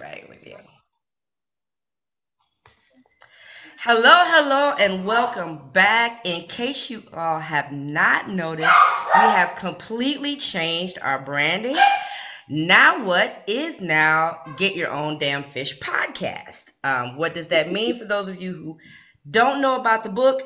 Right with you. Hello, hello, and welcome back. In case you all have not noticed, we have completely changed our branding. Now, what is now Get Your Own Damn Fish podcast? Um, what does that mean for those of you who don't know about the book?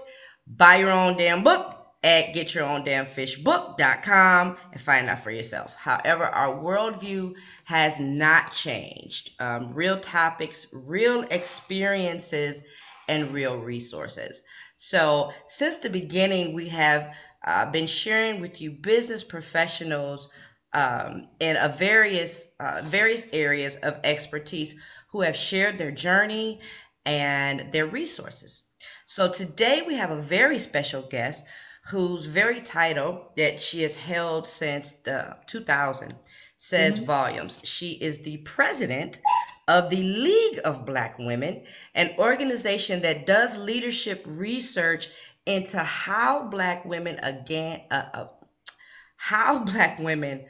Buy your own damn book at getyourown.damnfishbook.com and find out for yourself. However, our worldview has not changed. Um, real topics, real experiences, and real resources. So, since the beginning, we have uh, been sharing with you business professionals um, in a various uh, various areas of expertise who have shared their journey and their resources. So today we have a very special guest whose very title that she has held since the 2000 says mm-hmm. volumes. She is the president of the League of Black Women, an organization that does leadership research into how black women again uh, uh, how black women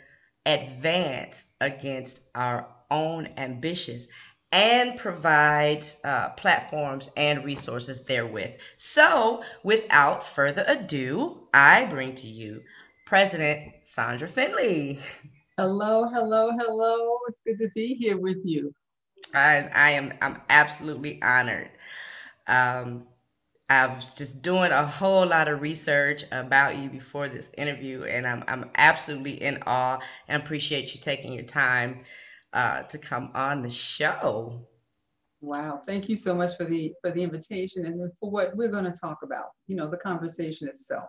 advance against our own ambitions and provides uh, platforms and resources therewith. So, without further ado, I bring to you President Sandra Finley. Hello, hello, hello. It's good to be here with you. I, I am I'm absolutely honored. Um, I was just doing a whole lot of research about you before this interview, and I'm I'm absolutely in awe and appreciate you taking your time uh, to come on the show. Wow, thank you so much for the for the invitation and for what we're going to talk about. You know, the conversation itself.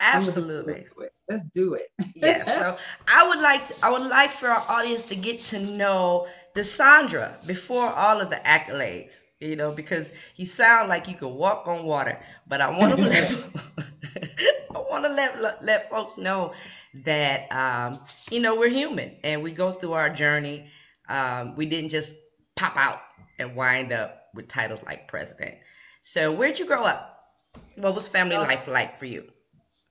Absolutely. Let's do it. yes. So I would like to, I would like for our audience to get to know the Sandra before all of the accolades. You know, because you sound like you can walk on water, but I want to let I want to let let folks know that um, you know we're human and we go through our journey um, we didn't just pop out and wind up with titles like president. So, where'd you grow up? What was family uh, life like for you?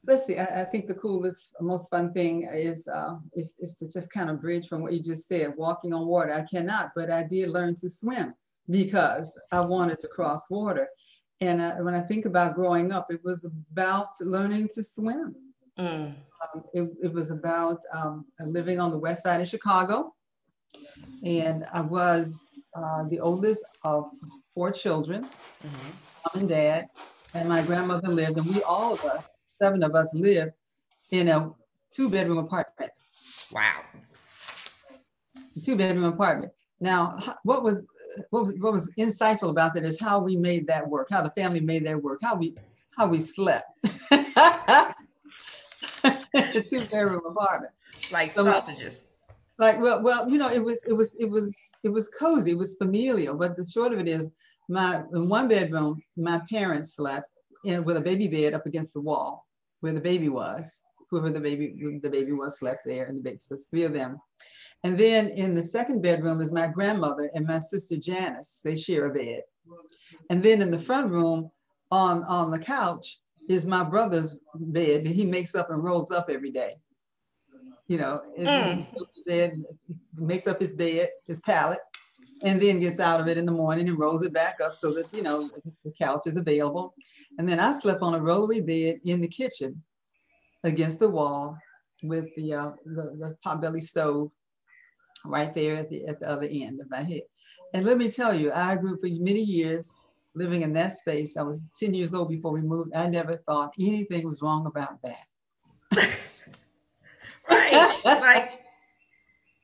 Let's see. I, I, think the coolest, most fun thing is, uh, is is to just kind of bridge from what you just said. Walking on water, I cannot, but I did learn to swim because I wanted to cross water. And uh, when I think about growing up, it was about learning to swim. Mm. Um, it, it, was about um, living on the west side of Chicago and I was uh, the oldest of four children, mm-hmm. mom and dad, and my grandmother lived, and we all of us, seven of us, lived in a two bedroom apartment. Wow. Two bedroom apartment. Now, what was what was what was insightful about that is how we made that work, how the family made that work, how we how we slept. two bedroom apartment. Like so sausages like well well you know it was it was it was it was cozy it was familial but the short of it is my in one bedroom my parents slept in with a baby bed up against the wall where the baby was whoever the baby the baby was slept there and the baby so three of them. And then in the second bedroom is my grandmother and my sister janice. They share a bed. And then in the front room on on the couch is my brother's bed that he makes up and rolls up every day you know, mm. then makes up his bed, his pallet, and then gets out of it in the morning and rolls it back up so that, you know, the couch is available. And then I slept on a rollery bed in the kitchen against the wall with the, uh, the, the potbelly stove right there at the, at the other end of my head. And let me tell you, I grew for many years living in that space. I was 10 years old before we moved. I never thought anything was wrong about that. Right. like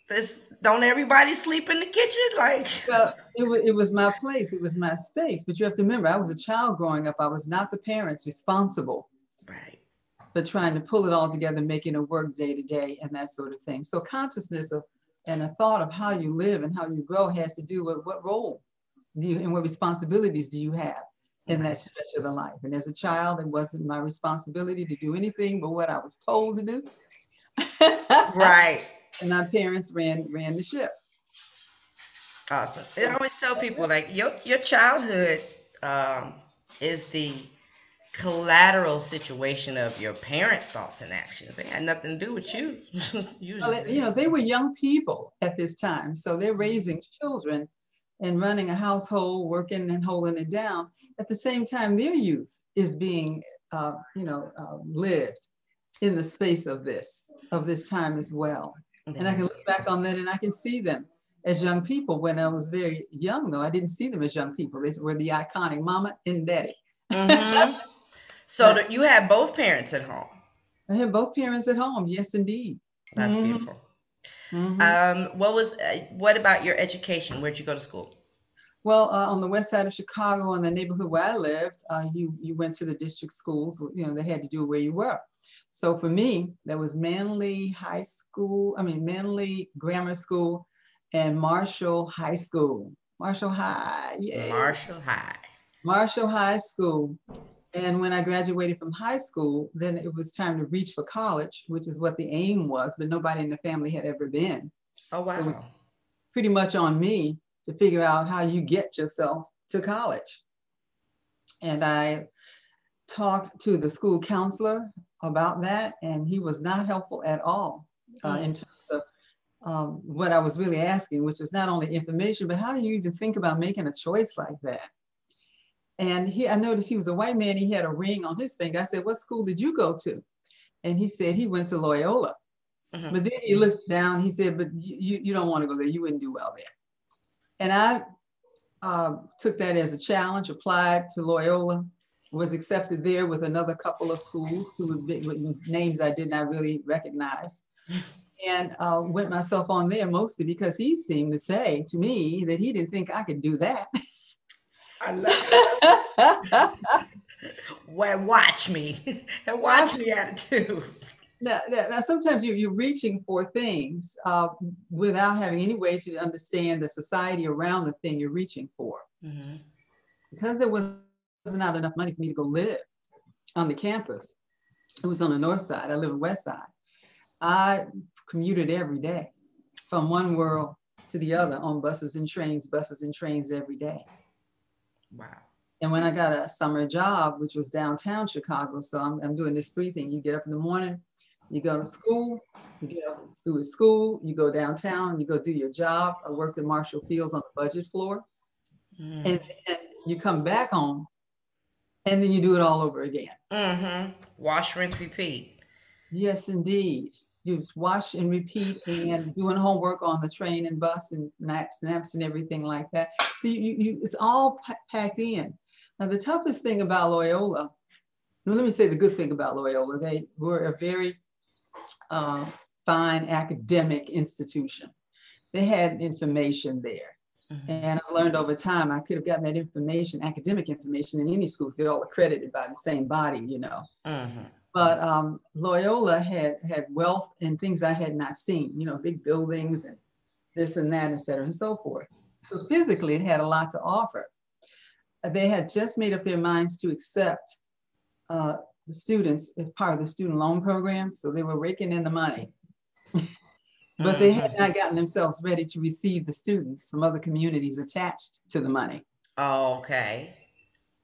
this don't everybody sleep in the kitchen? Like well, it was, it was my place, it was my space. But you have to remember, I was a child growing up. I was not the parents responsible. Right. But trying to pull it all together, making it work day to day and that sort of thing. So consciousness of and a thought of how you live and how you grow has to do with what role do you and what responsibilities do you have in that stretch of the life. And as a child, it wasn't my responsibility to do anything but what I was told to do right. And my parents ran ran the ship. Awesome. I always tell people like your your childhood um, is the collateral situation of your parents' thoughts and actions. They had nothing to do with you. you, well, you know, they were young people at this time, so they're raising children and running a household, working and holding it down. At the same time, their youth is being, uh, you know, uh, lived in the space of this, of this time as well. And I can look back on that and I can see them as young people when I was very young, though. I didn't see them as young people. They were the iconic mama and daddy. Mm-hmm. so you had both parents at home. I had both parents at home. Yes, indeed. That's mm-hmm. beautiful. Mm-hmm. Um, what was uh, what about your education? Where'd you go to school? Well, uh, on the west side of Chicago, in the neighborhood where I lived, uh, you you went to the district schools. You know, they had to do where you were. So for me, there was Manley High School. I mean, Manley Grammar School, and Marshall High School. Marshall High, yeah. Marshall High. Marshall High School. And when I graduated from high school, then it was time to reach for college, which is what the aim was, but nobody in the family had ever been. Oh, wow. So pretty much on me to figure out how you get yourself to college. And I talked to the school counselor about that, and he was not helpful at all uh, in mm. terms of um, what I was really asking, which was not only information, but how do you even think about making a choice like that? And he, I noticed he was a white man. He had a ring on his finger. I said, "What school did you go to?" And he said he went to Loyola. Mm-hmm. But then he looked down. He said, "But you, you don't want to go there. You wouldn't do well there." And I uh, took that as a challenge. Applied to Loyola. Was accepted there with another couple of schools who with names I did not really recognize. and uh, went myself on there mostly because he seemed to say to me that he didn't think I could do that. I love it. well, watch me and watch me attitude. Now, now, sometimes you, you're reaching for things uh, without having any way to understand the society around the thing you're reaching for. Mm-hmm. Because there was not enough money for me to go live on the campus. It was on the north side. I live in west side. I commuted every day from one world to the other on buses and trains, buses and trains every day. Wow. And when I got a summer job, which was downtown Chicago, so I'm, I'm doing this three thing. You get up in the morning, you go to school, you get up through school, you go downtown, you go do your job. I worked at Marshall Fields on the budget floor. Mm. And then you come back home and then you do it all over again. Mm-hmm. Wash, rinse, repeat. Yes, indeed you wash and repeat and doing homework on the train and bus and naps, naps and everything like that. So you, you, it's all packed in. Now the toughest thing about Loyola, well, let me say the good thing about Loyola, they were a very uh, fine academic institution. They had information there. Mm-hmm. And I learned over time I could have gotten that information, academic information in any schools. They're all accredited by the same body, you know. Mm-hmm. But um, Loyola had had wealth and things I had not seen, you know, big buildings and this and that, et cetera, and so forth. So physically, it had a lot to offer. They had just made up their minds to accept uh, the students as part of the student loan program, so they were raking in the money. but they had mm-hmm. not gotten themselves ready to receive the students from other communities attached to the money. Okay.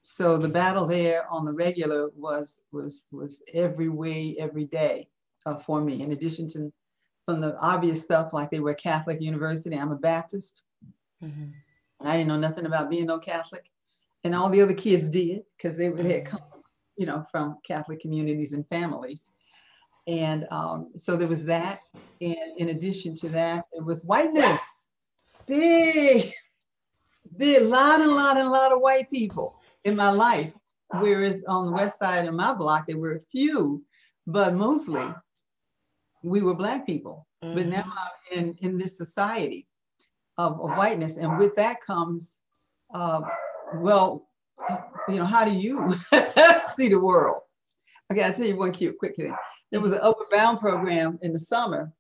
So the battle there on the regular was was was every way, every day uh, for me. In addition to from the obvious stuff like they were Catholic university, I'm a Baptist, mm-hmm. and I didn't know nothing about being no Catholic, and all the other kids did because they, they had come, you know, from Catholic communities and families. And um, so there was that. And in addition to that, it was whiteness. Big, big, lot and lot and a lot of white people in my life. Whereas on the west side of my block, there were a few, but mostly we were black people. Mm-hmm. But now I'm in, in this society of, of whiteness. And with that comes, uh, well, you know, how do you see the world? Okay, I'll tell you one cute quick thing. There was an Upward Bound program in the summer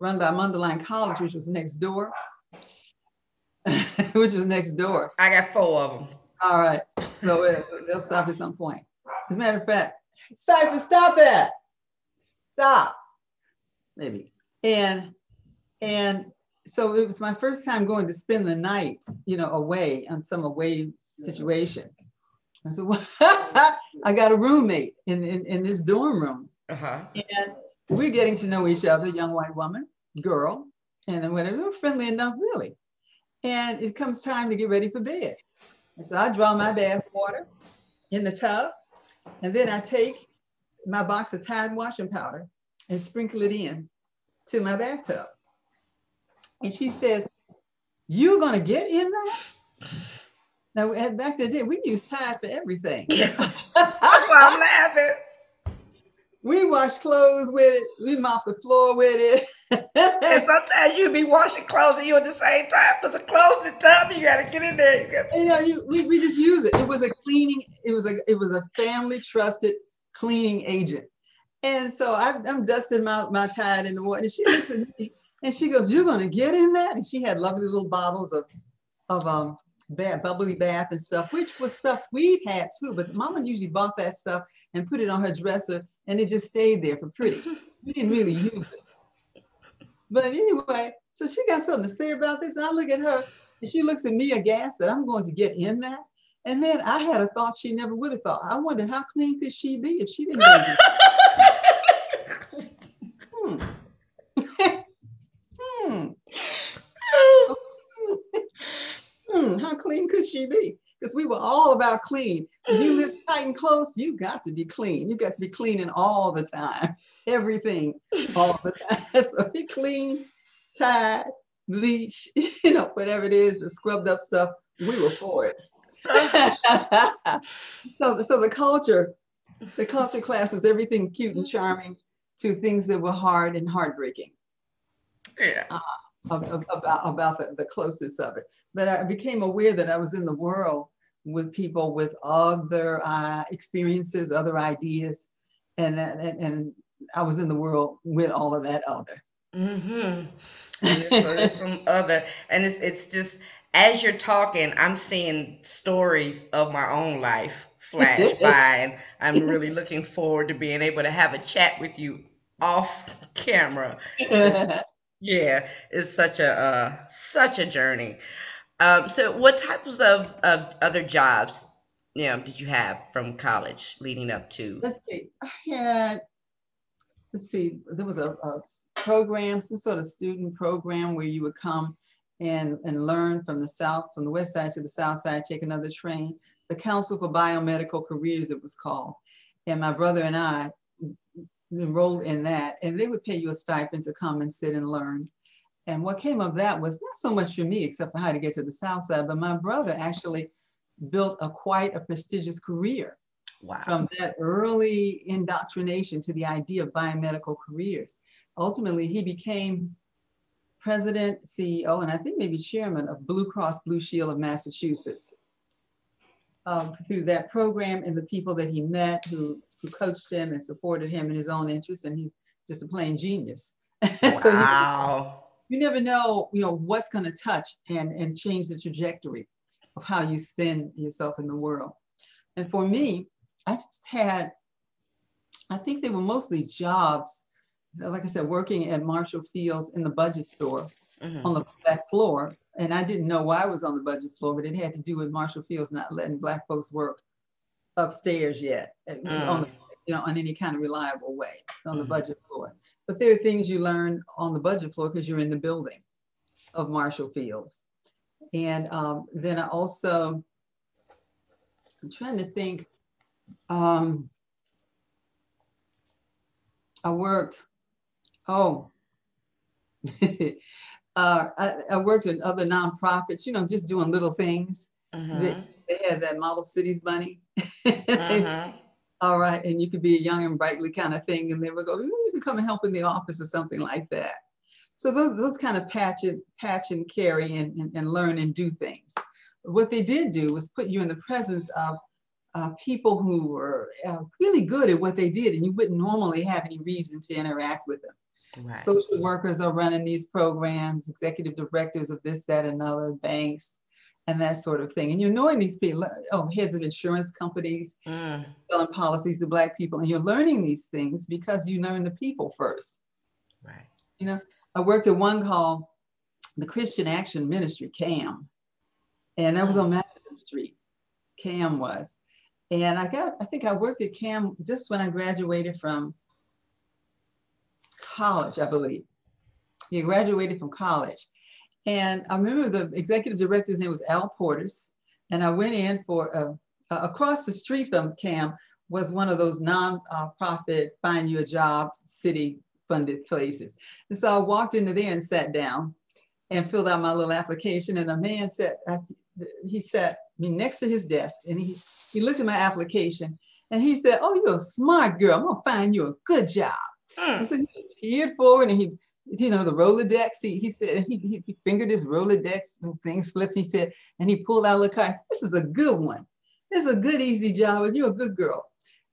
run by Mundelein College, which was next door. which was next door. I got four of them. All right. So it, they'll stop at some point. As a matter of fact, Cypher, stop that. Stop. Maybe. And and so it was my first time going to spend the night, you know, away on some away situation. I said, well, I got a roommate in, in, in this dorm room. Uh-huh. And we're getting to know each other, young white woman, girl, and whatever. We're friendly enough, really. And it comes time to get ready for bed. And so I draw my bath water in the tub, and then I take my box of Tide washing powder and sprinkle it in to my bathtub. And she says, You're gonna get in there? Now back in the day, we used Tide for everything. Yeah. That's why I'm laughing. We wash clothes with it. We mop the floor with it. and sometimes you be washing clothes and you at the same time. There's a clothes in the tub. You gotta get in there. You, gotta... you know, you, we, we just use it. It was a cleaning. It was a it was a family trusted cleaning agent. And so I, am dusting my, my Tide in the water. And she looks at me and she goes, "You're gonna get in that?" And she had lovely little bottles of of um bath, bubbly bath and stuff, which was stuff we've had too. But Mama usually bought that stuff and put it on her dresser and it just stayed there for pretty. We didn't really use it. But anyway, so she got something to say about this. And I look at her and she looks at me aghast that I'm going to get in that. And then I had a thought she never would have thought. I wondered how clean could she be if she didn't clean could she be? because we were all about clean. If you live tight and close, you got to be clean. You got to be cleaning all the time, everything, all the time. so be clean, Tide, bleach, you know, whatever it is, the scrubbed up stuff. We were for it. so, so the culture, the culture class was everything cute and charming to things that were hard and heartbreaking. Yeah. Uh, about about the, the closest of it but I became aware that I was in the world with people with other uh, experiences, other ideas, and, and and I was in the world with all of that other. Mm-hmm. so there's some other, and it's it's just as you're talking, I'm seeing stories of my own life flash by, and I'm really looking forward to being able to have a chat with you off camera. Yeah, it's such a uh, such a journey. Um, so, what types of, of other jobs, you know, did you have from college leading up to? Let's see. I had, let's see, there was a, a program, some sort of student program where you would come and, and learn from the south, from the west side to the south side, take another train. The Council for Biomedical Careers, it was called. And my brother and I enrolled in that, and they would pay you a stipend to come and sit and learn. And what came of that was not so much for me, except for how to get to the South Side, but my brother actually built a quite a prestigious career wow. from that early indoctrination to the idea of biomedical careers. Ultimately, he became president, CEO, and I think maybe chairman of Blue Cross Blue Shield of Massachusetts. Um, through that program and the people that he met who, who coached him and supported him in his own interests, and he's just a plain genius. Wow. so you never know, you know, what's going to touch and, and change the trajectory of how you spend yourself in the world. And for me, I just had, I think they were mostly jobs, like I said, working at Marshall Fields in the budget store mm-hmm. on the back floor. And I didn't know why I was on the budget floor, but it had to do with Marshall Fields not letting Black folks work upstairs yet, mm. on the, you know, on any kind of reliable way on mm-hmm. the budget floor. But there are things you learn on the budget floor because you're in the building of Marshall Fields. And um, then I also, I'm trying to think, um, I worked, oh, uh, I, I, worked in other nonprofits, you know, just doing little things. Mm-hmm. They, they, had that model cities money. mm-hmm. All right. And you could be a young and brightly kind of thing. And they would go, you can come and help in the office or something like that. So those, those kind of patch and, patch and carry and, and, and learn and do things. What they did do was put you in the presence of uh, people who were uh, really good at what they did and you wouldn't normally have any reason to interact with them. Right. Social workers are running these programs, executive directors of this, that, and other banks, and that sort of thing. And you're knowing these people, oh, heads of insurance companies, mm. selling policies to Black people, and you're learning these things because you learn the people first. Right. You know, I worked at one called the Christian Action Ministry, CAM, and that was on mm. Madison Street. CAM was. And I got, I think I worked at CAM just when I graduated from college, I believe. He graduated from college. And I remember the executive director's name was Al Portis. And I went in for, uh, uh, across the street from CAM was one of those non-profit find you a job city funded places. And so I walked into there and sat down and filled out my little application. And a man said, he sat me next to his desk and he, he looked at my application and he said, oh, you're a smart girl. I'm gonna find you a good job. Mm. So he peered forward and he, you know, the Rolodex, he, he said, he, he, fingered his Rolodex and things flipped. He said, and he pulled out a card, this is a good one. This is a good, easy job and you're a good girl.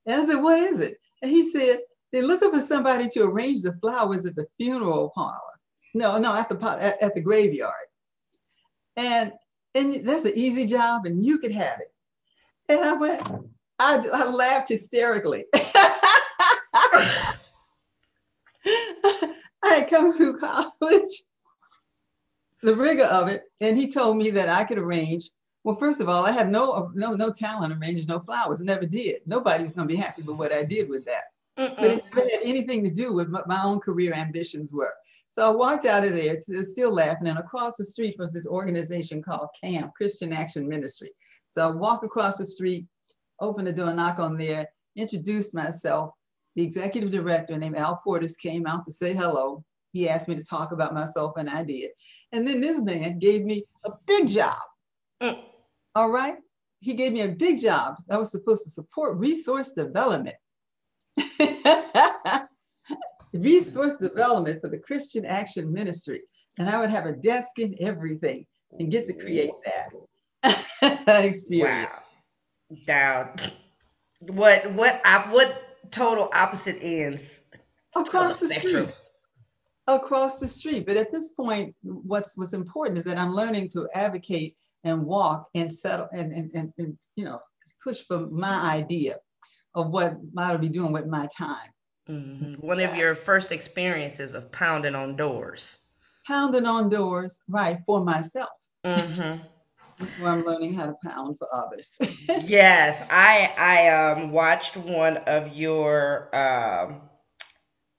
And I said, what is it? And he said, they're looking for somebody to arrange the flowers at the funeral parlor. No, no, at the at, at the graveyard. And and that's an easy job, and you could have it. And I went, I, I laughed hysterically. I had come through college, the rigor of it, and he told me that I could arrange. Well, first of all, I have no no no talent arranging no flowers. Never did. Nobody was going to be happy with what I did with that. Mm-mm. But it never had anything to do with what my own career ambitions were. So I walked out of there, it's uh, still laughing, and across the street was this organization called CAM, Christian Action Ministry. So I walk across the street, open the door, knock on there, introduced myself. The executive director named Al Portis came out to say hello. He asked me to talk about myself, and I did. And then this man gave me a big job. Mm. All right? He gave me a big job. I was supposed to support resource development. resource development for the Christian Action Ministry. And I would have a desk and everything and get to create that experience. Wow. Now, what what what total opposite ends across the street. Across the street. But at this point, what's what's important is that I'm learning to advocate and walk and settle and and, and, and you know push for my idea of what I to be doing with my time. Mm-hmm. One of your first experiences of pounding on doors. Pounding on doors, right, for myself. Mm-hmm. where I'm learning how to pound for others. yes, I I um watched one of your um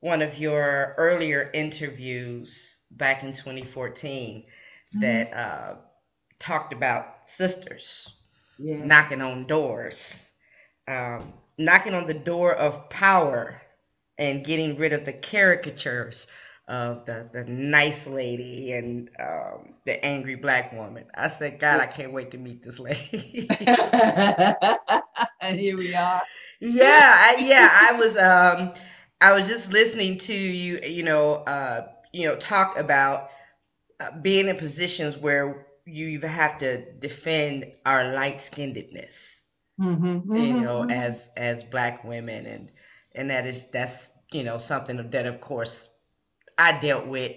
one of your earlier interviews back in 2014 mm-hmm. that uh, talked about sisters yeah. knocking on doors, um, knocking on the door of power and getting rid of the caricatures of the, the nice lady and um, the angry black woman. I said, God, I can't wait to meet this lady. and here we are. Yeah, I, yeah. I was um, I was just listening to you, you know, uh, you know, talk about uh, being in positions where you even have to defend our light skinnedness. Mm-hmm, mm-hmm, you know, mm-hmm. as as black women and and that is that's you know something that of course I dealt with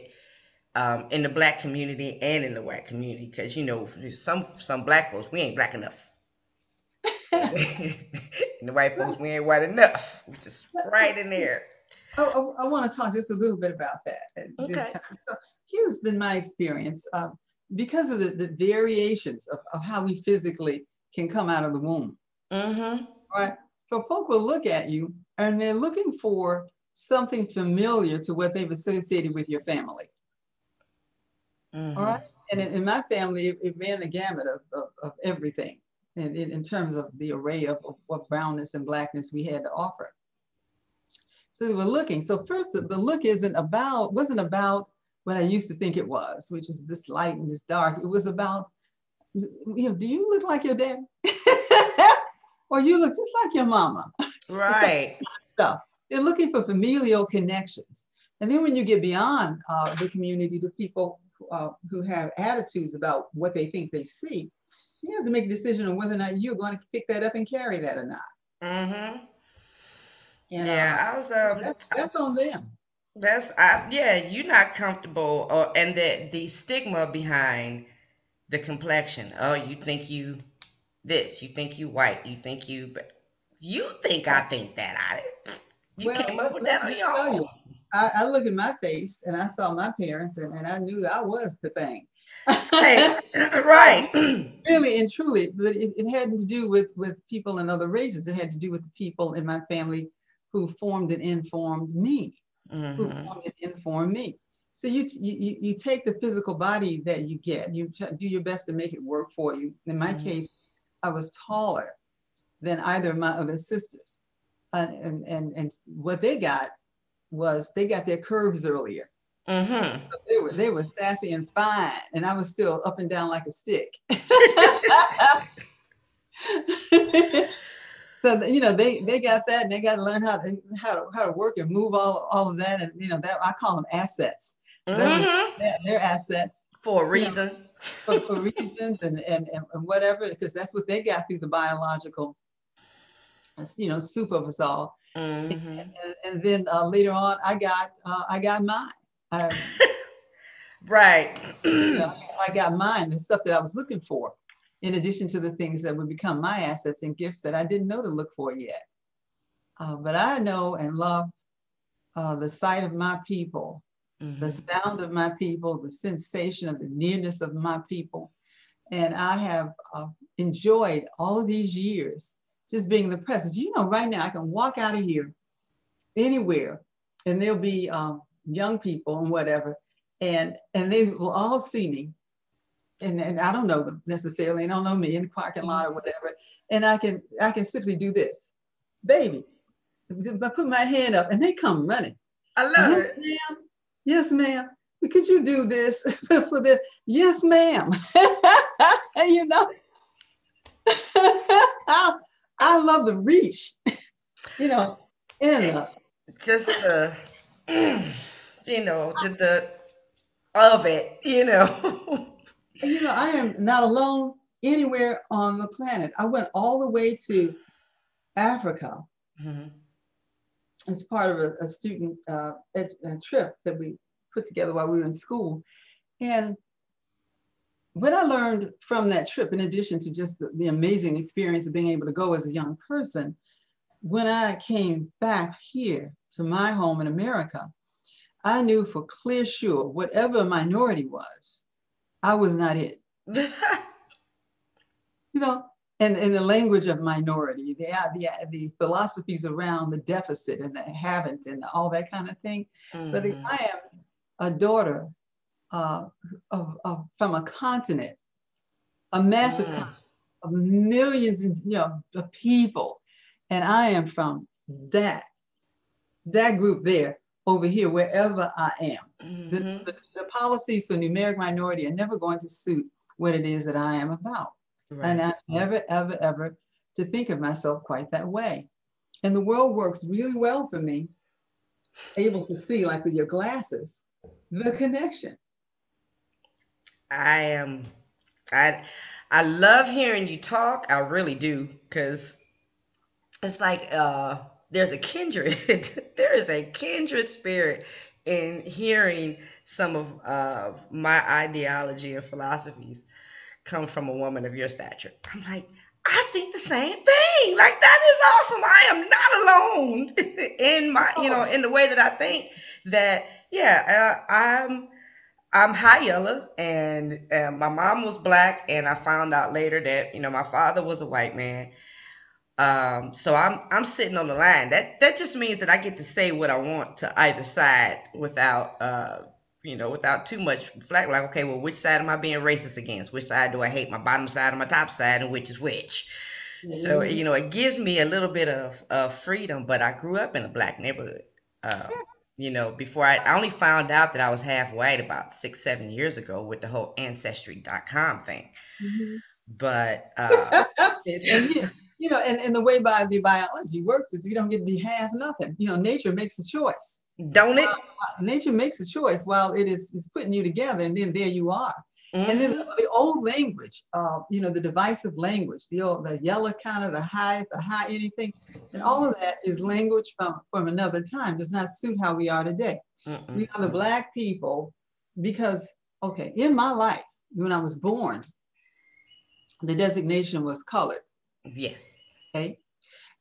um, in the black community and in the white community because you know some some black folks we ain't black enough. and the white folks we ain't white enough. We're just right in there. Oh, I, I want to talk just a little bit about that okay. this time. So here's been my experience um, because of the, the variations of, of how we physically can come out of the womb. Mm-hmm. Right. So folk will look at you and they're looking for something familiar to what they've associated with your family. Mm-hmm. All right. And in, in my family, it, it, ran the gamut of, of, of everything in, in, in, terms of the array of, of, what brownness and blackness we had to offer. So they were looking. So first, the, the look isn't about, wasn't about what I used to think it was, which is this light and this dark. It was about, you know, do you look like your dad? or you look just like your mama. Right. So They're looking for familial connections. And then when you get beyond uh, the community to people uh, who have attitudes about what they think they see, you have to make a decision on whether or not you're going to pick that up and carry that or not. Mm-hmm. And, yeah, uh, I was. Um, that's, that's on them. That's I, yeah. You're not comfortable, or and the the stigma behind the complexion. Oh, you think you this? You think you white? You think you? But you think I think that? I you well, came up with that on your own. I, I look at my face and I saw my parents and, and I knew I was the thing. Right. right. really and truly, but it, it hadn't to do with with people in other races. It had to do with the people in my family who formed and informed me, who Mhm. formed and informed me. So you, t- you you- take the physical body that you get, you try- do your best to make it work for you. In my Mhm. case, I was taller than either of my other sisters, and and and, and what they got was they got their curves earlier. Mhm. They were they were sassy and fine, and I was still up and down like a stick. so you know they they got that, and they got to learn how to how to how to work and move all all of that, and you know that I call them assets. That was- Mhm. They're, they're assets For a reason. for, for reasons and, and and and whatever, because that's what they got through the biological, you know, soup of us all. Mhm. And, and then uh, later on, I got uh, I got mine. I, Right. you know, I got mine, the stuff that I was looking for, in addition to the things that would become my assets and gifts that I didn't know to look for yet. Uh, but I know and love uh, the sight of my people, the Mhm. sound of my people, the sensation of the nearness of my people. And I have uh, enjoyed all of these years just being in the presence. You know, right now I can walk out of here anywhere and there'll be um, young people and whatever, and and they will all see me. And, and I don't know them necessarily, and don't know me in the parking lot or whatever. And I can I can simply do this, baby. I put my hand up and they come running. I love Yes, it. ma'am. Yes, ma'am. Could you do this for the? Yes, ma'am. you know, I, I love the reach. you know, and uh, Just the, you know, the, the of it, you know. you know, I am not alone anywhere on the planet. I went all the way to Africa Mhm. as part of a, a student uh, ed, a trip that we put together while we were in school. And what I learned from that trip, in addition to just the, the amazing experience of being able to go as a young person, when I came back here to my home in America, I knew for clear sure, whatever minority was, I was not it. You know, and in the language of minority, the, the, the philosophies around the deficit and the haven't and all that kind of thing. But if Mhm. I am a daughter uh, of, of, from a continent, a massive Mm. continent of millions and, you know, of people, and I am from that, that group there over here, wherever I am. The, Mhm. the, the policies for numeric minority are never going to suit what it is that I am about. And I never, ever, ever to think of myself quite that way. And the world works really well for me, able to see, like with your glasses, the connection. I am I I love hearing you talk. I really do cuz it's like uh there's a kindred there is a kindred spirit in hearing some of uh my ideology and philosophies come from a woman of your stature. I'm like I think the same thing. Like that is awesome. I am not alone in my, you know, in the way that I think that yeah, uh, I'm I'm high yellow, and uh, my mom was black, and I found out later that you know my father was a white man. Um, so I'm I'm sitting on the line. That that just means that I get to say what I want to either side without uh you know without too much flack. Like okay, well which side am I being racist against? Which side do I hate? My bottom side or my top side, and which is which? So you know it gives me a little bit of, of freedom. But I grew up in a black neighborhood. Um, you know, before I, I only found out that I was half white about six, seven years ago with the whole ancestry.com thing. Mhm. But uh, it, you, know, and, and the way by the biology works is you don't get to be half nothing. You know, nature makes a choice. don't it? Nature makes a choice while it is, is putting you together, and then there you are. And then Mhm. the old language, uh, you know, the divisive language, the old, the yellow kind of the high, the high anything, and all of that is language from from another time. Does not suit how we are today. Mm-mm. We are the black people because, okay, in my life when I was born, the designation was colored. Yes. Okay,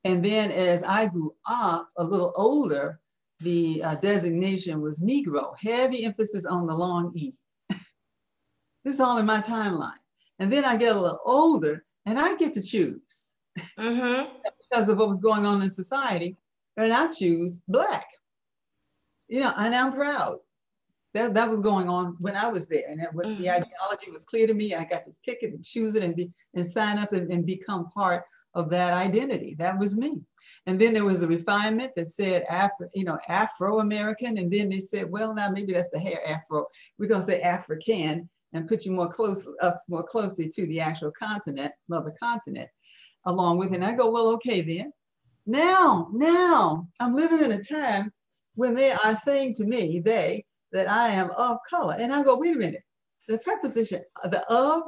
and then as I grew up, a little older, the uh, designation was Negro, heavy emphasis on the long E. this is all in my timeline. And then I get a little older and I get to choose mm-hmm. because of what was going on in society. And I choose Black. You know, and I'm proud. That, that was going on when I was there. And that, mm-hmm. the ideology was clear to me. I got to pick it and choose it and, be, and sign up and, and become part of that identity. That was me. And then there was a refinement that said Afro, you know, Afro-American. And then they said, well, now maybe that's the hair Afro. We're gonna say African and put you more close, us more closely to the actual continent, mother continent, along with it. And I go, well, okay then. Now, now I'm living in a time when they are saying to me, they, that I am of color. And I go, wait a minute, the preposition, the of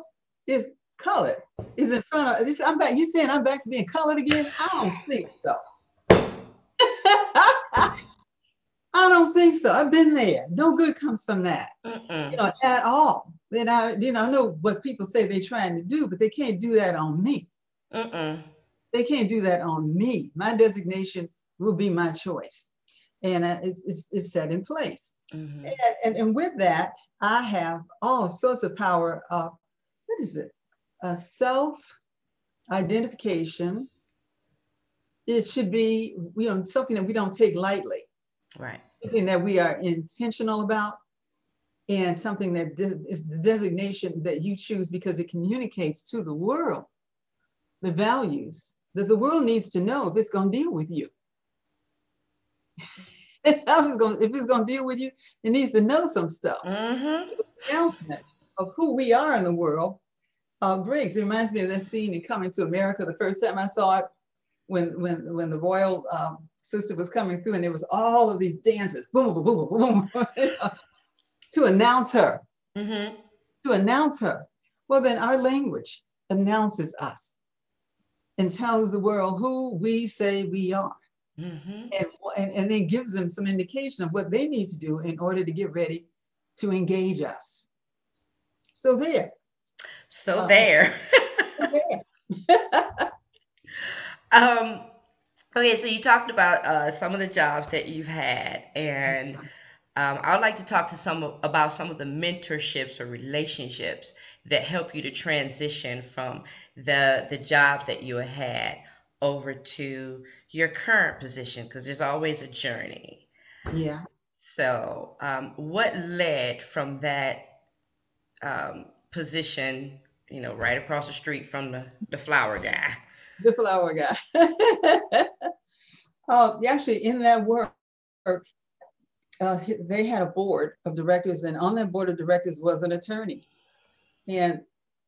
is colored is in front of this. I'm back. You saying I'm back to being colored again? I don't think so. I don't think so. I've been there. No good comes from that, Mm-mm. you know, at all. Then I, you know, I know what people say they're trying to do, but they can't do that on me. Mm-mm. They can't do that on me. My designation will be my choice, and uh, it's, it's, it's, set in place. Mm-hmm. And, and, and with that, I have all sorts of power of what is it? A self identification. It should be, you know, something that we don't take lightly. Right. Something that we are intentional about and something that is the designation that you choose because it communicates to the world the values that the world needs to know if it's going to deal with you. if, it's going, if it's to deal with you, it needs to know some stuff. Mm-hmm. Announcement of who we are in the world uh, Briggs. It reminds me of that scene in Coming to America. The first time I saw it, when when when the royal um, sister was coming through, and there was all of these dances, boom, boom, boom, boom, boom, to announce her, mm-hmm. to announce her. Well, then our language announces us and tells the world who we say we are. Mm-hmm. And, and, and then gives them some indication of what they need to do in order to get ready to engage us. So there, so uh, there. um, okay, so you talked about uh, some of the jobs that you've had, and um, I would like to talk to some of, about some of the mentorships or relationships that help you to transition from the the job that you had over to your current position because there's always a journey. Yeah. So, um, what led from that um, position, you know, right across the street from the, the flower guy. The flower guy. oh, actually, in that work, uh, they had a board of directors, and on that board of directors was an attorney. And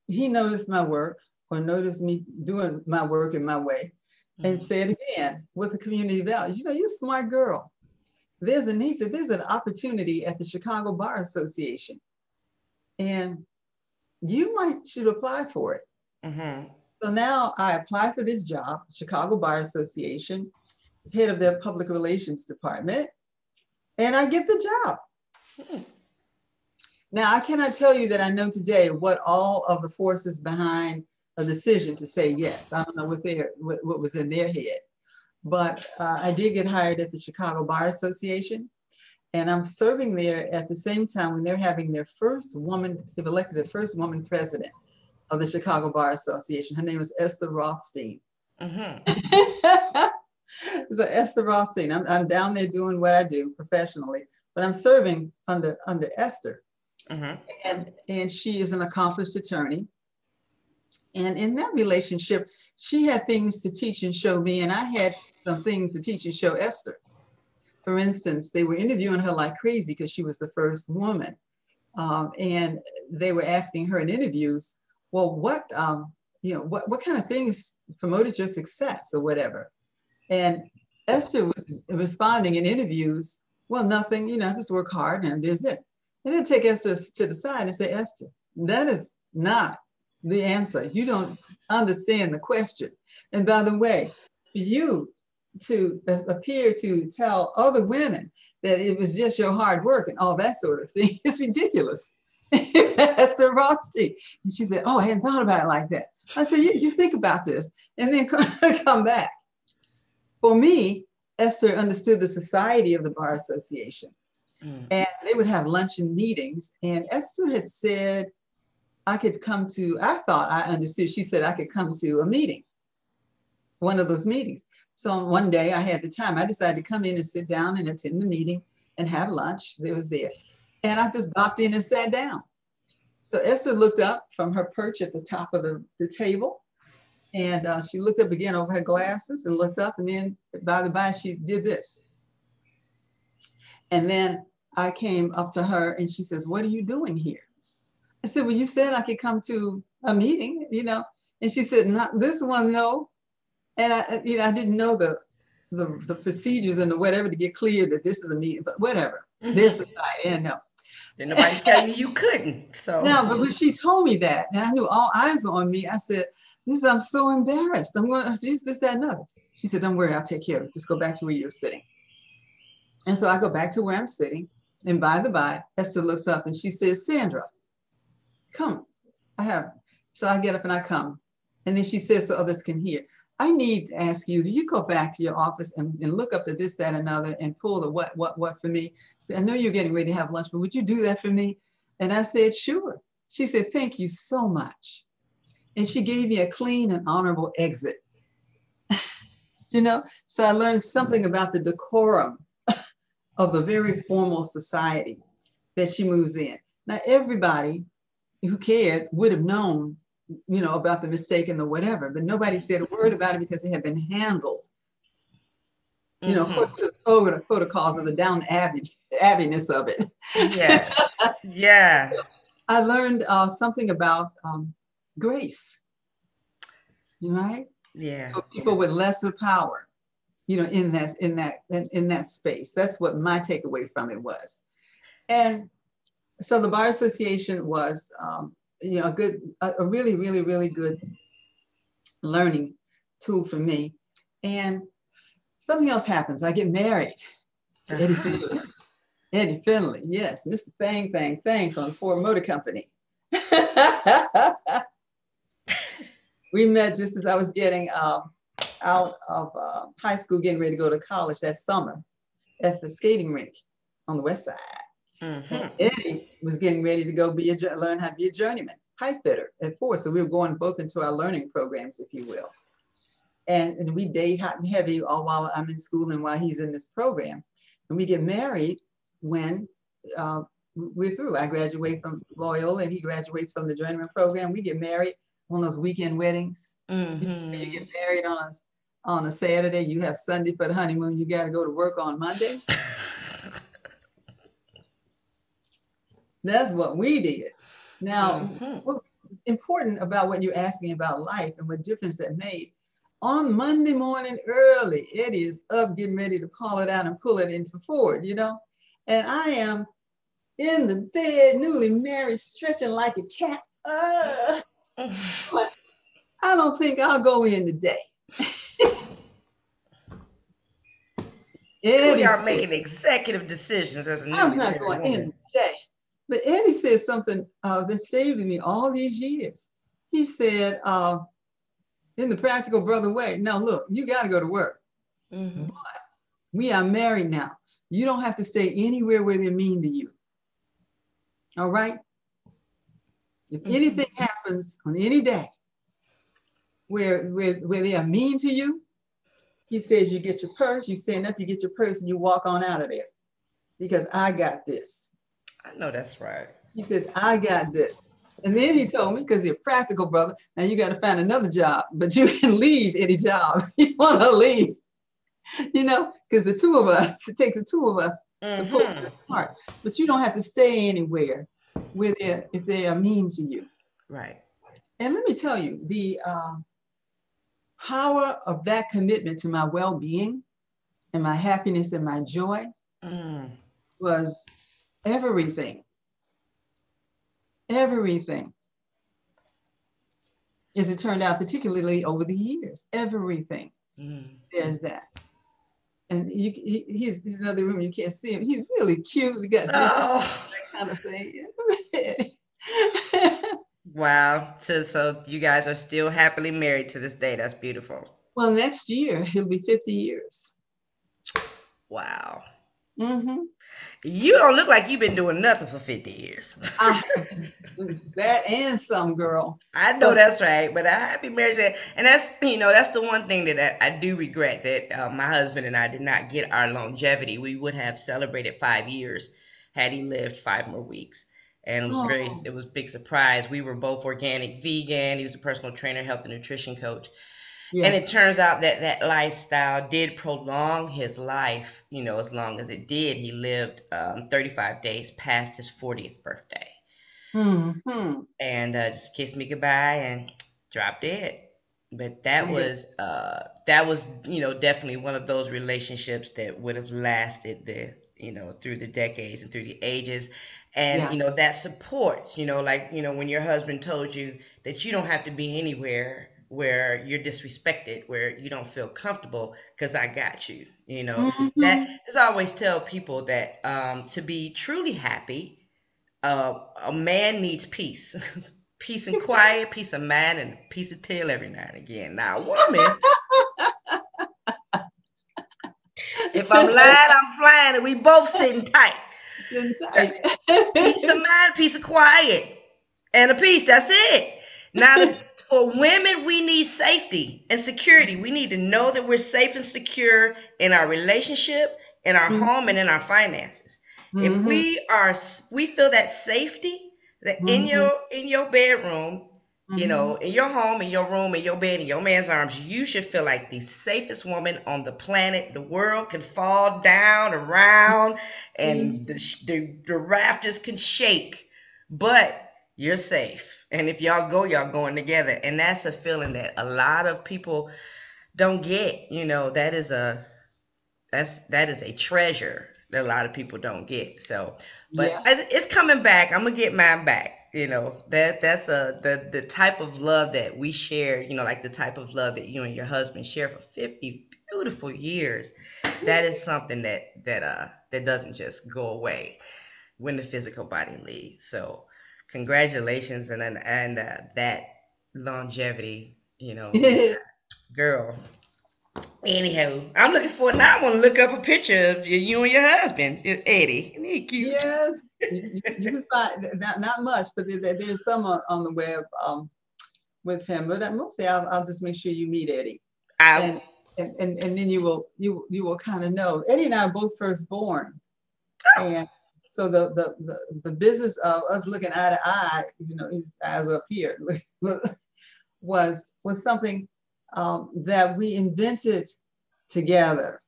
he noticed my work or noticed me doing my work in my way and mm-hmm. said again with the community values, you know, you're a smart girl. There's a need, there's an opportunity at the Chicago Bar Association. And you might should apply for it. Mm-hmm. So now I apply for this job, Chicago Bar Association, head of their public relations department, and I get the job. Hmm. Now I cannot tell you that I know today what all of the forces behind a decision to say yes. I don't know what their what, what was in their head, but uh, I did get hired at the Chicago Bar Association. And I'm serving there at the same time when they're having their first woman, they've elected their first woman president of the Chicago Bar Association. Her name is Esther Rothstein. Mm-hmm. so Esther Rothstein, I'm, I'm down there doing what I do professionally, but I'm serving under under Esther. Mm-hmm. And, and she is an accomplished attorney. And in that relationship, she had things to teach and show me, and I had some things to teach and show Esther for instance, they were interviewing her like crazy because she was the first woman. Um, and they were asking her in interviews, well, what, um, you know, what, what kind of things promoted your success or whatever? And Esther was responding in interviews, well, nothing, you know, I just work hard and there's it. And then take Esther to the side and say, Esther, that is not the answer. You don't understand the question. And by the way, for you to appear to tell other women that it was just your hard work and all that sort of thing. It's ridiculous. Esther Rothstein. And she said, Oh, I hadn't thought about it like that. I said, You, you think about this and then come, come back. For me, Esther understood the society of the Bar Association. Mm. And they would have luncheon meetings. And Esther had said, I could come to, I thought I understood. She said I could come to a meeting, one of those meetings. So one day I had the time. I decided to come in and sit down and attend the meeting and have lunch. It was there. And I just bopped in and sat down. So Esther looked up from her perch at the top of the, the table. And uh, she looked up again over her glasses and looked up. And then by the by, she did this. And then I came up to her and she says, What are you doing here? I said, Well, you said I could come to a meeting, you know. And she said, Not this one, no. And I, you know, I didn't know the the, the procedures and the whatever to get clear that this is a meeting, but whatever. Mm-hmm. There's society, and no. Did nobody tell you you couldn't? So no, but when she told me that, and I knew all eyes were on me, I said, "This, I'm so embarrassed. I'm going, to this, this, that, another." She said, "Don't worry, I'll take care of it. Just go back to where you're sitting." And so I go back to where I'm sitting, and by the by, Esther looks up and she says, Sandra, come. I have. So I get up and I come. And then she says so others can hear, I need to ask you, you go back to your office and, and look up the this, that, another and pull the what, what, what for me? I know you're getting ready to have lunch, but would you do that for me? And I said, sure. She said, thank you so much. And she gave me a clean and honorable exit. you know, so I learned something about the decorum of the very formal society that she moves in. Now, everybody who cared would have known, you know, about the mistake and the whatever, but nobody said a word about it because it had been handled, you know, mm-hmm. to the protocols of the down abbiness of it. Yeah. yeah. I learned uh, something about um, grace, right? Yeah. For people with lesser power you know, in that in that in, in that space. That's what my takeaway from it was. And so the bar association was, um, you know, a good, a, a really, really, really good learning tool for me. And something else happens. I get married to Eddie uh-huh. Finley. Eddie Finley, yes, Mr. Thang Thang Thang from Ford Motor Company. we met just as I was getting uh, out of uh, high school getting ready to go to college that summer at the skating rink on the west side. Mm-hmm. Eddie was getting ready to go be a learn how to be a journeyman pipe fitter at Ford. So we were going both into our learning programs, if you will. And, and we date hot and heavy all while I'm in school and while he's in this program. And we get married when uh, we're through. I graduate from Loyola and he graduates from the journeyman program. We get married on those weekend weddings. Mm-hmm. You get married on a on a Saturday, you have Sunday for the honeymoon, you got to go to work on Monday. That's what we did. Now, mm-hmm. what's important about what you're asking about life and what difference that made. On Monday morning early, Eddie is up getting ready to call it out and pull it into Ford, you know? And I am in the bed, newly married, stretching like a cat. Uh, I don't think I'll go in today. We are making executive decisions as a I'm not going in today. But Eddie said something uh, that saved me all these years. He said, uh, in the practical brother way, now look, you got to go to work. Mm-hmm. But we are married now. You don't have to stay anywhere where they're mean to you. All right? If mm-hmm. anything happens on any day where, where, where they are mean to you, he says, you get your purse, you stand up, you get your purse, and you walk on out of there because I got this. I know that's right. He says, I got this. And then he told me, because you're a practical brother, now you got to find another job, but you can leave any job you want to leave. You know, because the two of us, it takes the two of us mm-hmm. to pull this apart. But you don't have to stay anywhere where they if they are mean to you. Right. And let me tell you, the uh, power of that commitment to my well being and my happiness and my joy mm. was everything. Everything. As it turned out, particularly over the years, everything. Mm. There's that. And you, he, he's, he's in another room, you can't see him. He's really cute. He got oh. that kind of thing. Wow. So, so you guys are still happily married to this day. That's beautiful. Well, next year, it'll be 50 years. Wow. Mm-hmm. You don't look like you've been doing nothing for 50 years. that and some girl. I know that's right, but a happy marriage, and that's you know that's the one thing that I, I do regret that uh, my husband and I did not get our longevity. We would have celebrated five years had he lived five more weeks, and it was very Oh. it was a big surprise. We were both organic vegan. He was a personal trainer, health and nutrition coach, Yeah. and it turns out that that lifestyle did prolong his life. You know, as long as it did, he lived um, 35 days past his 40th birthday hmm and uh, just kissed me goodbye and dropped it. But that Right. was uh, that was you know definitely one of those relationships that would have lasted the you know through the decades and through the ages, and Yeah. you know that supports you know like you know when your husband told you that you don't have to be anywhere where you're disrespected, where you don't feel comfortable, because I got you. You know Mhm. that is I always tell people that um, to be truly happy, uh, a man needs peace, peace and quiet, peace of mind, and a piece of tail every now and again. Now, a woman, if I'm lying, I'm flying, and we both sitting tight. Sitting tight. Peace of mind, peace of quiet, and a peace. That's it. Now, for women, we need safety and security. We need to know that we're safe and secure in our relationship, in our Mhm. home, and in our finances. Mhm. If we are, we feel that safety that in Mhm. your in your bedroom, you know, in your home, in your room, in your bed, in your man's arms, you should feel like the safest woman on the planet. The world can fall down around, and the the, the rafters can shake, but you're safe. And if y'all go, y'all going together, and that's a feeling that a lot of people don't get. You know, that is a that's that is a treasure that a lot of people don't get. So, but Yeah. It's coming back. I'm gonna get mine back. You know that that's a the the type of love that we share. You know, like the type of love that you and your husband share for 50 beautiful years. That is something that that uh that doesn't just go away when the physical body leaves. So, congratulations and and, and uh, that longevity. You know, girl. Anyhow, I'm looking for now. I want to look up a picture of you, you and your husband, Eddie. Isn't he cute? yes, you, can find not not much, but there, there- there's some on, on the web um, with him. But mostly, I'll, I'll just make sure you meet Eddie, I, and and and, and then you will you you will kind of know. Eddie and I are both firstborn, and so the, the the the business of us looking eye to eye, you know, his eyes up here, was was something um, that we invented together.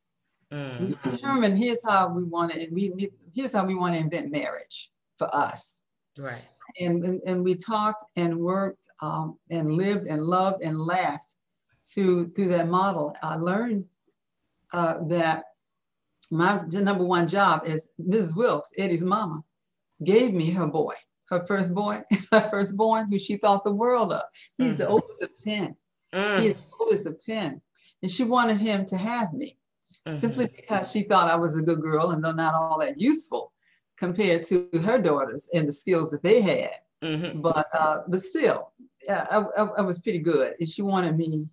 mm, We determined here's how we want to, and we we- here's how we want to invent marriage for us. right. And, and, and we talked and worked um, and lived and loved and laughed through through that model. I learned uh, that my number one job is Ms. Wilkes, Eddie's mama, gave me her boy, her first boy, her firstborn, who she thought the world of. He's the Mhm. oldest of 10. He Mm, is the oldest of 10. And she wanted him to have me mhm. simply because she thought I was a good girl and though not all that useful compared to her daughters and the skills that they had. Mhm. But uh, but still, yeah, I, I, I was pretty good. And she wanted me,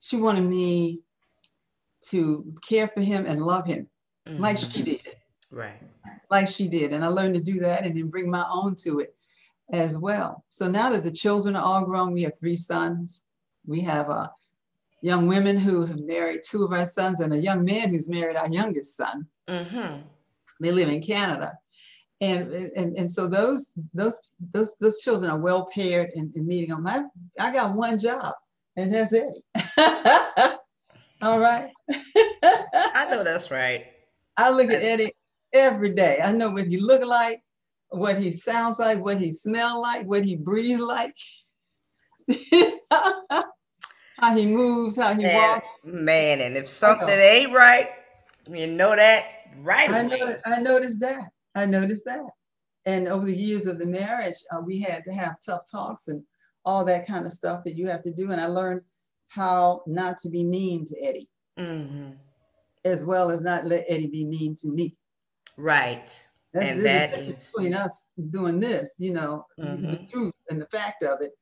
she wanted me to care for him and love him like Mhm. she did, Right. like she did. And I learned to do that and then bring my own to it as well. So now that the children are all grown, we have three sons. We have uh, young women who have married two of our sons and a young man who's married our youngest son. Mm-hmm. they live in Canada. And, and, and so those, those, those, those children are well paired and, in meeting them. I, I got one job and that's Eddie. All right. I know that's right. I look at Eddie every day. I know what he look like, what he sounds like, what he smell like, what he breathe like, how he moves, how he And, walks. man, and if something ain't right, you know that right I away. know, I noticed that. I noticed that. And over the years of the marriage, uh, we had to have tough talks and all that kind of stuff that you have to do. And I learned how not to be mean to Eddie, hmm as well as not let Eddie be mean to me. Right. That's And that is is- between us doing this, you know, the Mhm. truth and the fact of it.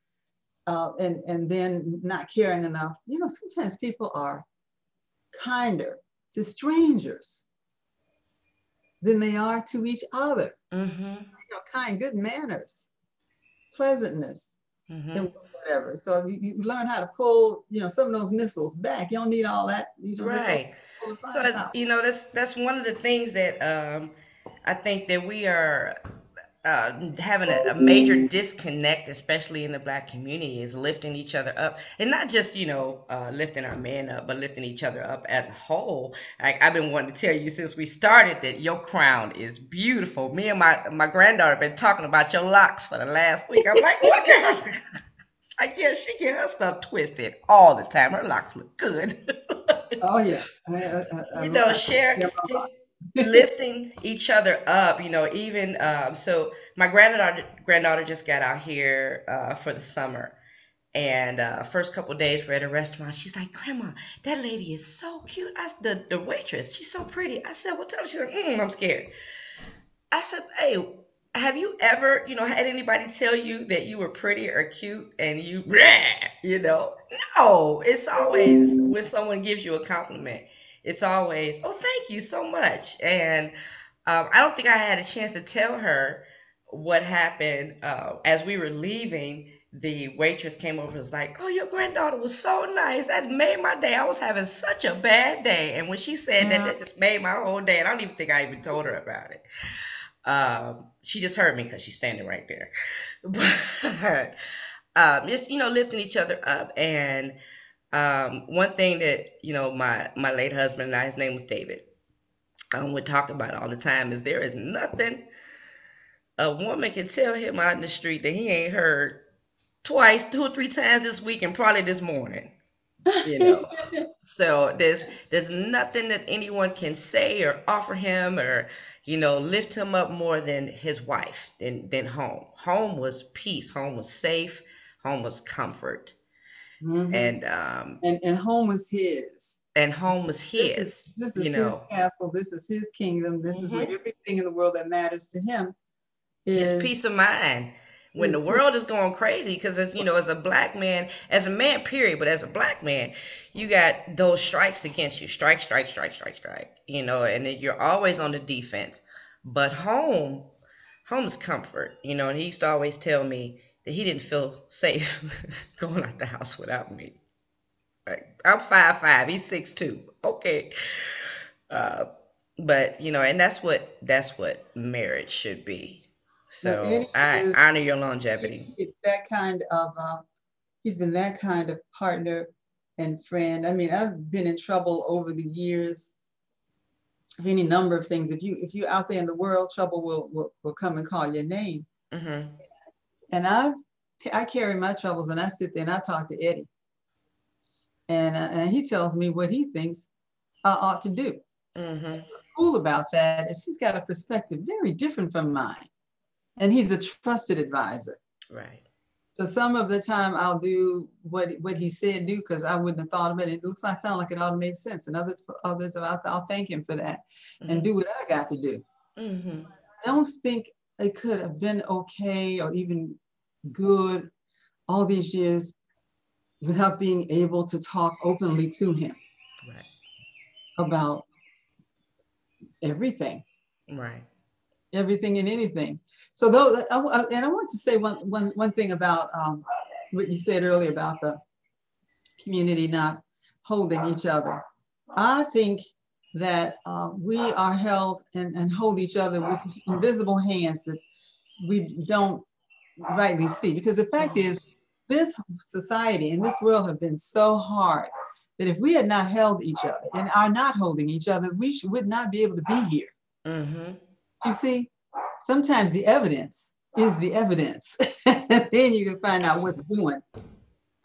Uh, and, and then not caring enough. You know, sometimes people are kinder to strangers than they are to each other. Mm-hmm. You know, kind, good manners, pleasantness, Mm-hmm. and whatever. So you, you learn how to pull, you know, some of those missiles back. You don't need all that. You know, Right. So you know that's that's one of the things that um, I think that we are uh, having a, a major disconnect, especially in the black community, is lifting each other up, and not just you know uh, lifting our men up, but lifting each other up as a whole. Like I've been wanting to tell you since we started that your crown is beautiful. Me and my my granddaughter have been talking about your locks for the last week. I'm like, look at her. It's like yeah, she get her stuff twisted all the time. Her locks look good. Oh yeah. I, I, I, you know, share just lifting each other up. You know, even um, so, my granddaughter granddaughter just got out here uh, for the summer, and uh, first couple days we're at a restaurant. She's like, "Grandma, that lady is so cute." I the the waitress, she's so pretty. I said, "What's up?" She's like, mm, "I'm scared." I said, "Hey." Have you ever, you know, had anybody tell you that you were pretty or cute and you, you know? No, it's always when someone gives you a compliment, it's always, oh, thank you so much. And um, I don't think I had a chance to tell her what happened uh, as we were leaving. The waitress came over and was like, Oh, your granddaughter was so nice. That made my day. I was having such a bad day. And when she said that, Yeah. that just made my whole day. And I don't even think I even told her about it. Um, she just heard me because she's standing right there. But um, just, you know, lifting each other up. And um, one thing that, you know, my, my late husband and I, his name was David, um, would talk about all the time is there is nothing a woman can tell him out in the street that he ain't heard twice, two or three times this week and probably this morning. You know. So there's there's nothing that anyone can say or offer him or you know lift him up more than his wife than than home. Home was peace. Home was safe. Home was comfort. Mhm. And um and and home was his. and home was This his. is, this is you know. his castle. This is his kingdom. This is where Mhm. everything in the world that matters to him is his peace of mind when the world is going crazy because as you know as a black man as a man period but as a black man you got those strikes against you strike strike strike strike strike you know and you're always on the defense but home home is comfort you know and he used to always tell me that he didn't feel safe going out the house without me. Like, i'm five five. He's six two. Okay. Uh but you know and that's what that's what marriage should be. So i is- honor your longevity. It's that kind of, uh, he's been that kind of partner and friend. I mean, I've been in trouble over the years of any number of things. If you if you're out there in the world, trouble will will, will come and call your name. hmm And I I carry my troubles and I sit there and I talk to Eddie, and uh, and he tells me what he thinks I ought to do. hmm Cool about that is he's got a perspective very different from mine, and he's a trusted advisor. right So some of the time I'll do what what he said do because I wouldn't have thought of it. It looks like sound like it ought to make sense. And others others I'll, I'll thank him for that and do what I got to do. hmm I don't think it could have been okay or even good all these years without being able to talk openly to him right about everything. right everything and anything. So though, and I want to say one, one, one thing about um, what you said earlier about the community not holding each other. I think that uh, we are held and, and hold each other with invisible hands that we don't rightly see. Because the fact is, this society and this world have been so hard that if we had not held each other and are not holding each other, we should, would not be able to be here. hmm You see, sometimes the evidence is the evidence. and then you can find out what's doing.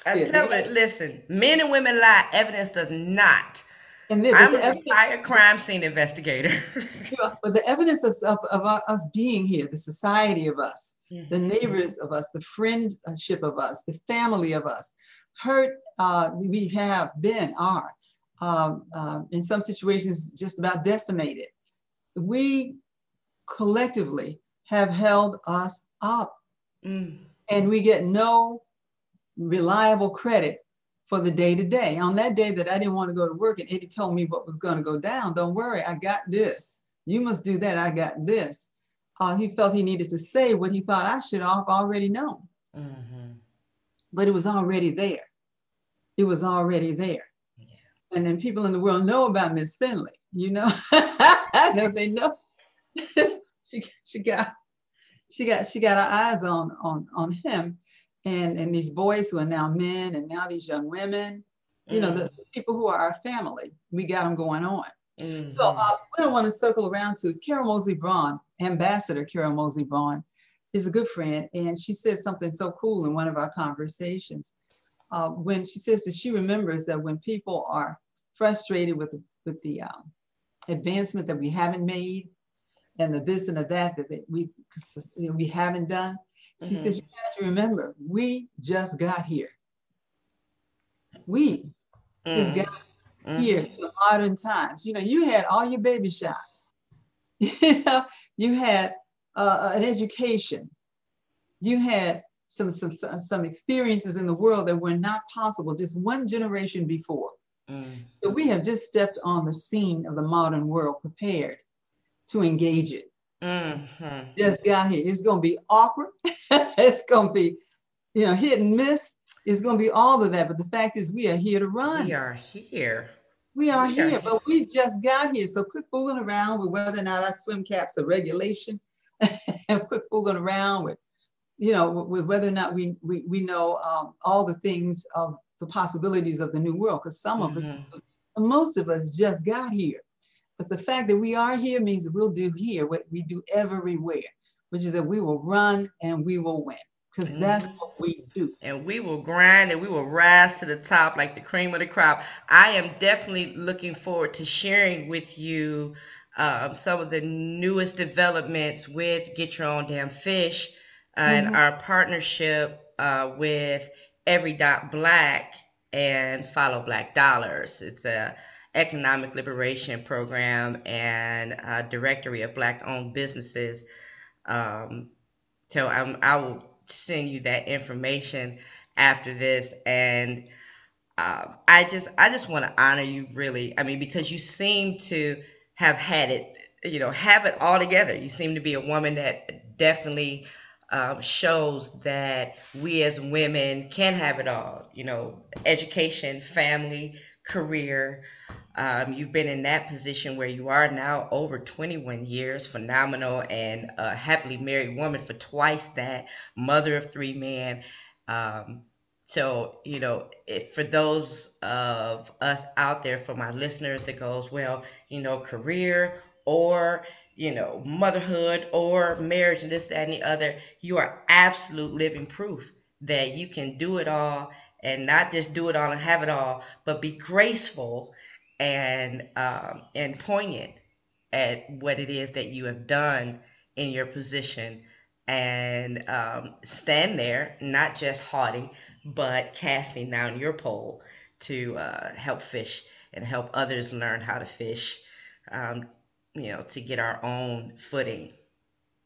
I Yeah. tell you, listen, men and women lie. Evidence does not. And then I'm the a evidence, crime scene investigator. but the evidence of, of, of us being here, the society of us, the neighbors of us, the friendship of us, the family of us, hurt uh, we have been, are, um, um, in some situations just about decimated. We collectively have held us up Mm. and we get no reliable credit for the day to day. On that day that I didn't want to go to work and Eddie told me what was going to go down, don't worry, I got this. You must do that. I got this. Uh, he felt he needed to say what he thought I should have already known. Mm-hmm. But it was already there. It was already there. Yeah. And then people in the world know about Miss Finley, you know. I know they know. she, she got she got she got her eyes on on on him and and these boys who are now men and now these young women you know the, the people who are our family we got them going on mm-hmm. so uh, what i want to circle around to is carol moseley braun ambassador carol moseley braun is a good friend and she said something so cool in one of our conversations uh, when she says that she remembers that when people are frustrated with the, with the um, advancement that we haven't made and the this and the that that we you know, we haven't done. She mm-hmm. says you have to remember we just got here. We mm-hmm. just got mm-hmm. here in the modern times. You know, you had all your baby shots. you know, you had uh, an education. You had some, some some experiences in the world that were not possible just one generation before. Mm. So we have just stepped on the scene of the modern world prepared to engage it. Mm-hmm. Just got here. It's going to be awkward. it's going to be, you know, hit and miss. It's going to be all of that. But the fact is, we are here to run. We are here. We are we here, are here, but we just got here. So quit fooling around with whether or not our swim caps are regulation. and quit fooling around with, you know, with whether or not we we, we know um, all the things of the possibilities of the new world. Because some mm-hmm. of us, mm-hmm. most of us, just got here. But the fact that we are here means that we'll do here what we do everywhere, which is that we will run and we will win because mm-hmm. that's what we do. And we will grind and we will rise to the top like the cream of the crop. I am definitely looking forward to sharing with you um, some of the newest developments with Get Your Own Damn Fish uh, mm-hmm. and our partnership uh, with Every Dot Black and Follow Black Dollars. It's a Economic Liberation Program and a Directory of Black owned businesses. Um, so I'm, I will send you that information after this. And uh, I just I just want to honor you really. I mean, because you seem to have had it, you know, have it all together. You seem to be a woman that definitely um, shows that we as women can have it all. You know, education, family, career. Um, you've been in that position where you are now over 21 years, phenomenal, and a happily married woman for twice that, mother of three men. Um, so, you know, if, for those of us out there, for my listeners that goes, well, you know, career or, you know, motherhood or marriage and this, that, and the other, you are absolute living proof that you can do it all and not just do it all and have it all, but be graceful and um, and poignant at what it is that you have done in your position. And um, stand there, not just haughty, but casting down your pole to uh, help fish and help others learn how to fish, um, you know, to get our own footing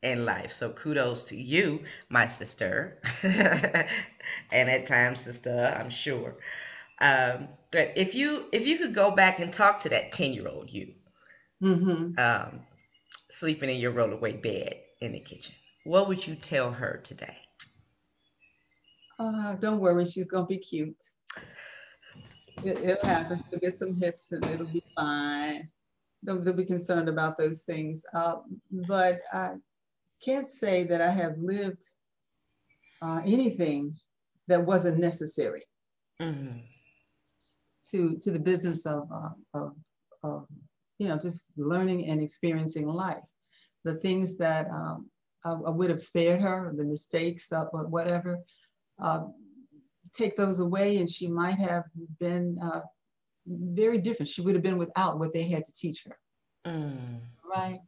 in life. So kudos to you, my sister, and at times sister, I'm sure. Um, but if you if you could go back and talk to that ten year old you, mm-hmm. um, sleeping in your rollaway bed in the kitchen, what would you tell her today? Uh, don't worry, she's gonna be cute. It, will happen. She'll get some hips and it'll be fine. Don't, don't be concerned about those things. Uh, but I can't say that I have lived uh, anything that wasn't necessary. Mm-hmm to to the business of, uh, of, of you know just learning and experiencing life the things that um, I, I, would have spared her the mistakes uh, whatever uh, take those away and she might have been uh, very different she would have been without what they had to teach her mm. right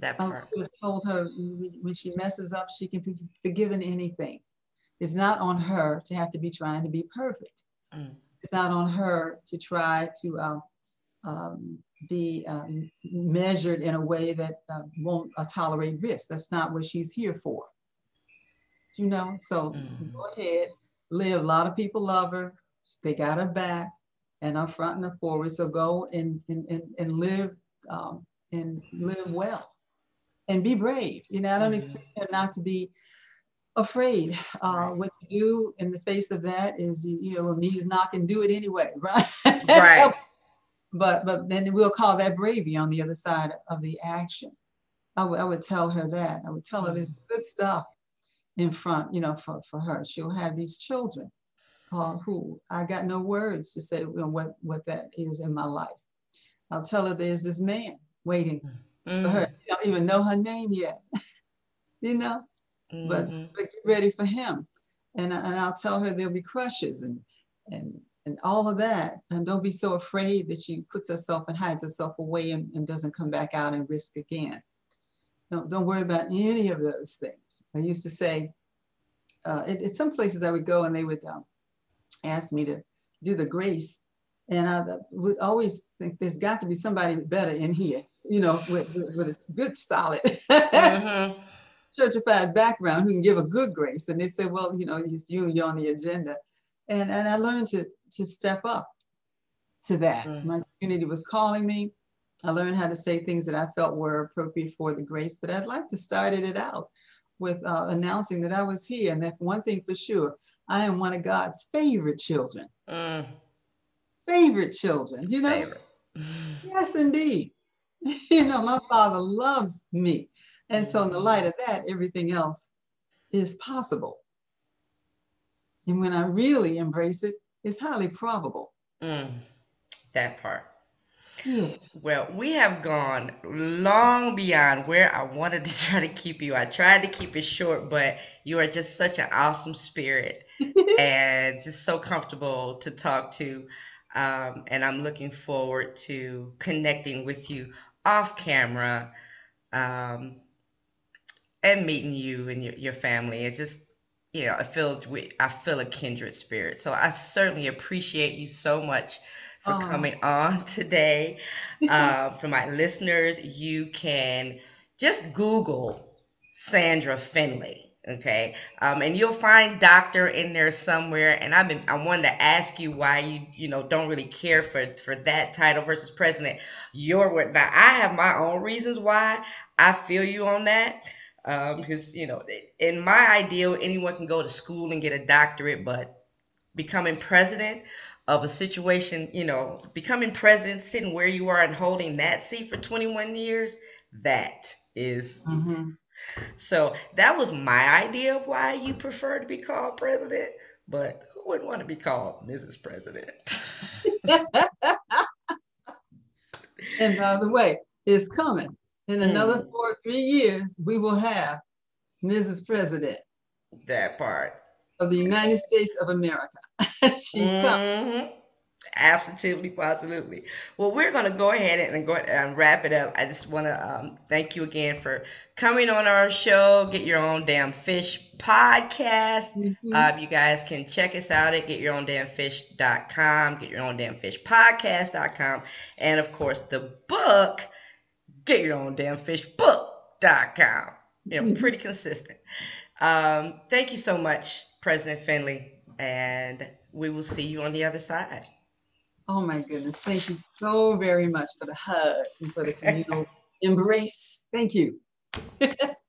that part. I would have told her when she messes up she can be forgiven anything it's not on her to have to be trying to be perfect mm it's not on her to try to um, um, be um, measured in a way that uh, won't uh, tolerate risk. That's not what she's here for. You know, so mm. go ahead, live. A lot of people love her. They got her back and up front and up forward. So go and, and, and, and live um, and live well and be brave. You know, I don't mm-hmm. expect her not to be afraid. Uh, right. What you do in the face of that is you, you know, knees knock and do it anyway, right? Right. but but then we'll call that bravery on the other side of the action. I, w- I would tell her that. I would tell her this mm-hmm. good stuff in front, you know, for, for her. She'll have these children uh, who I got no words to say you know, what, what that is in my life. I'll tell her there's this man waiting mm-hmm. Mm-hmm. You don't even know her name yet, you know, mm-hmm. but, but get ready for him. And, and I'll tell her there'll be crushes and, and, and all of that. And don't be so afraid that she puts herself and hides herself away and, and doesn't come back out and risk again. Don't, don't worry about any of those things. I used to say, uh, at, at some places I would go and they would um, ask me to do the grace. And I would always think there's got to be somebody better in here, you know, with, with, with a good, solid mm-hmm. churchified background who can give a good grace. And they said, well, you know, you, you're on the agenda. And, and I learned to, to step up to that. Mm-hmm. My community was calling me. I learned how to say things that I felt were appropriate for the grace, but I'd like to start it out with uh, announcing that I was here. And that one thing for sure, I am one of God's favorite children. Mm. Favorite children, you know? Favorite. yes, indeed. you know, my father loves me. And so, in the light of that, everything else is possible. And when I really embrace it, it's highly probable. Mm. That part. Yeah. Well, we have gone long beyond where I wanted to try to keep you. I tried to keep it short, but you are just such an awesome spirit and just so comfortable to talk to. Um, and I'm looking forward to connecting with you off camera um, and meeting you and your, your family. It's just, you know, I feel I feel a kindred spirit. So I certainly appreciate you so much for oh. coming on today. Uh, for my listeners, you can just Google Sandra Finley. Okay, um, and you'll find doctor in there somewhere. And I've been I wanted to ask you why you you know don't really care for for that title versus president. Your word. Now I have my own reasons why I feel you on that because um, you know in my ideal anyone can go to school and get a doctorate but becoming president of a situation, you know, becoming president, sitting where you are and holding that seat for 21 years, that is. Mm-hmm. So that was my idea of why you prefer to be called president, but who wouldn't want to be called Mrs. President? and by the way, it's coming. In another mm. four or three years, we will have Mrs. President. That part. Of the United States of America. She's mm-hmm. coming. Absolutely, absolutely. Well, we're going to go ahead and go and wrap it up. I just want to um, thank you again for coming on our show. Get your own damn fish podcast. Mm-hmm. Um, you guys can check us out at getyourowndamnfish.com, get your own damn fish podcast.com, and of course the book, get your own damn fish book.com. You know, mm-hmm. pretty consistent. Um, thank you so much, President Finley and we will see you on the other side. Oh my goodness. Thank you so very much for the hug and for the communal embrace. Thank you.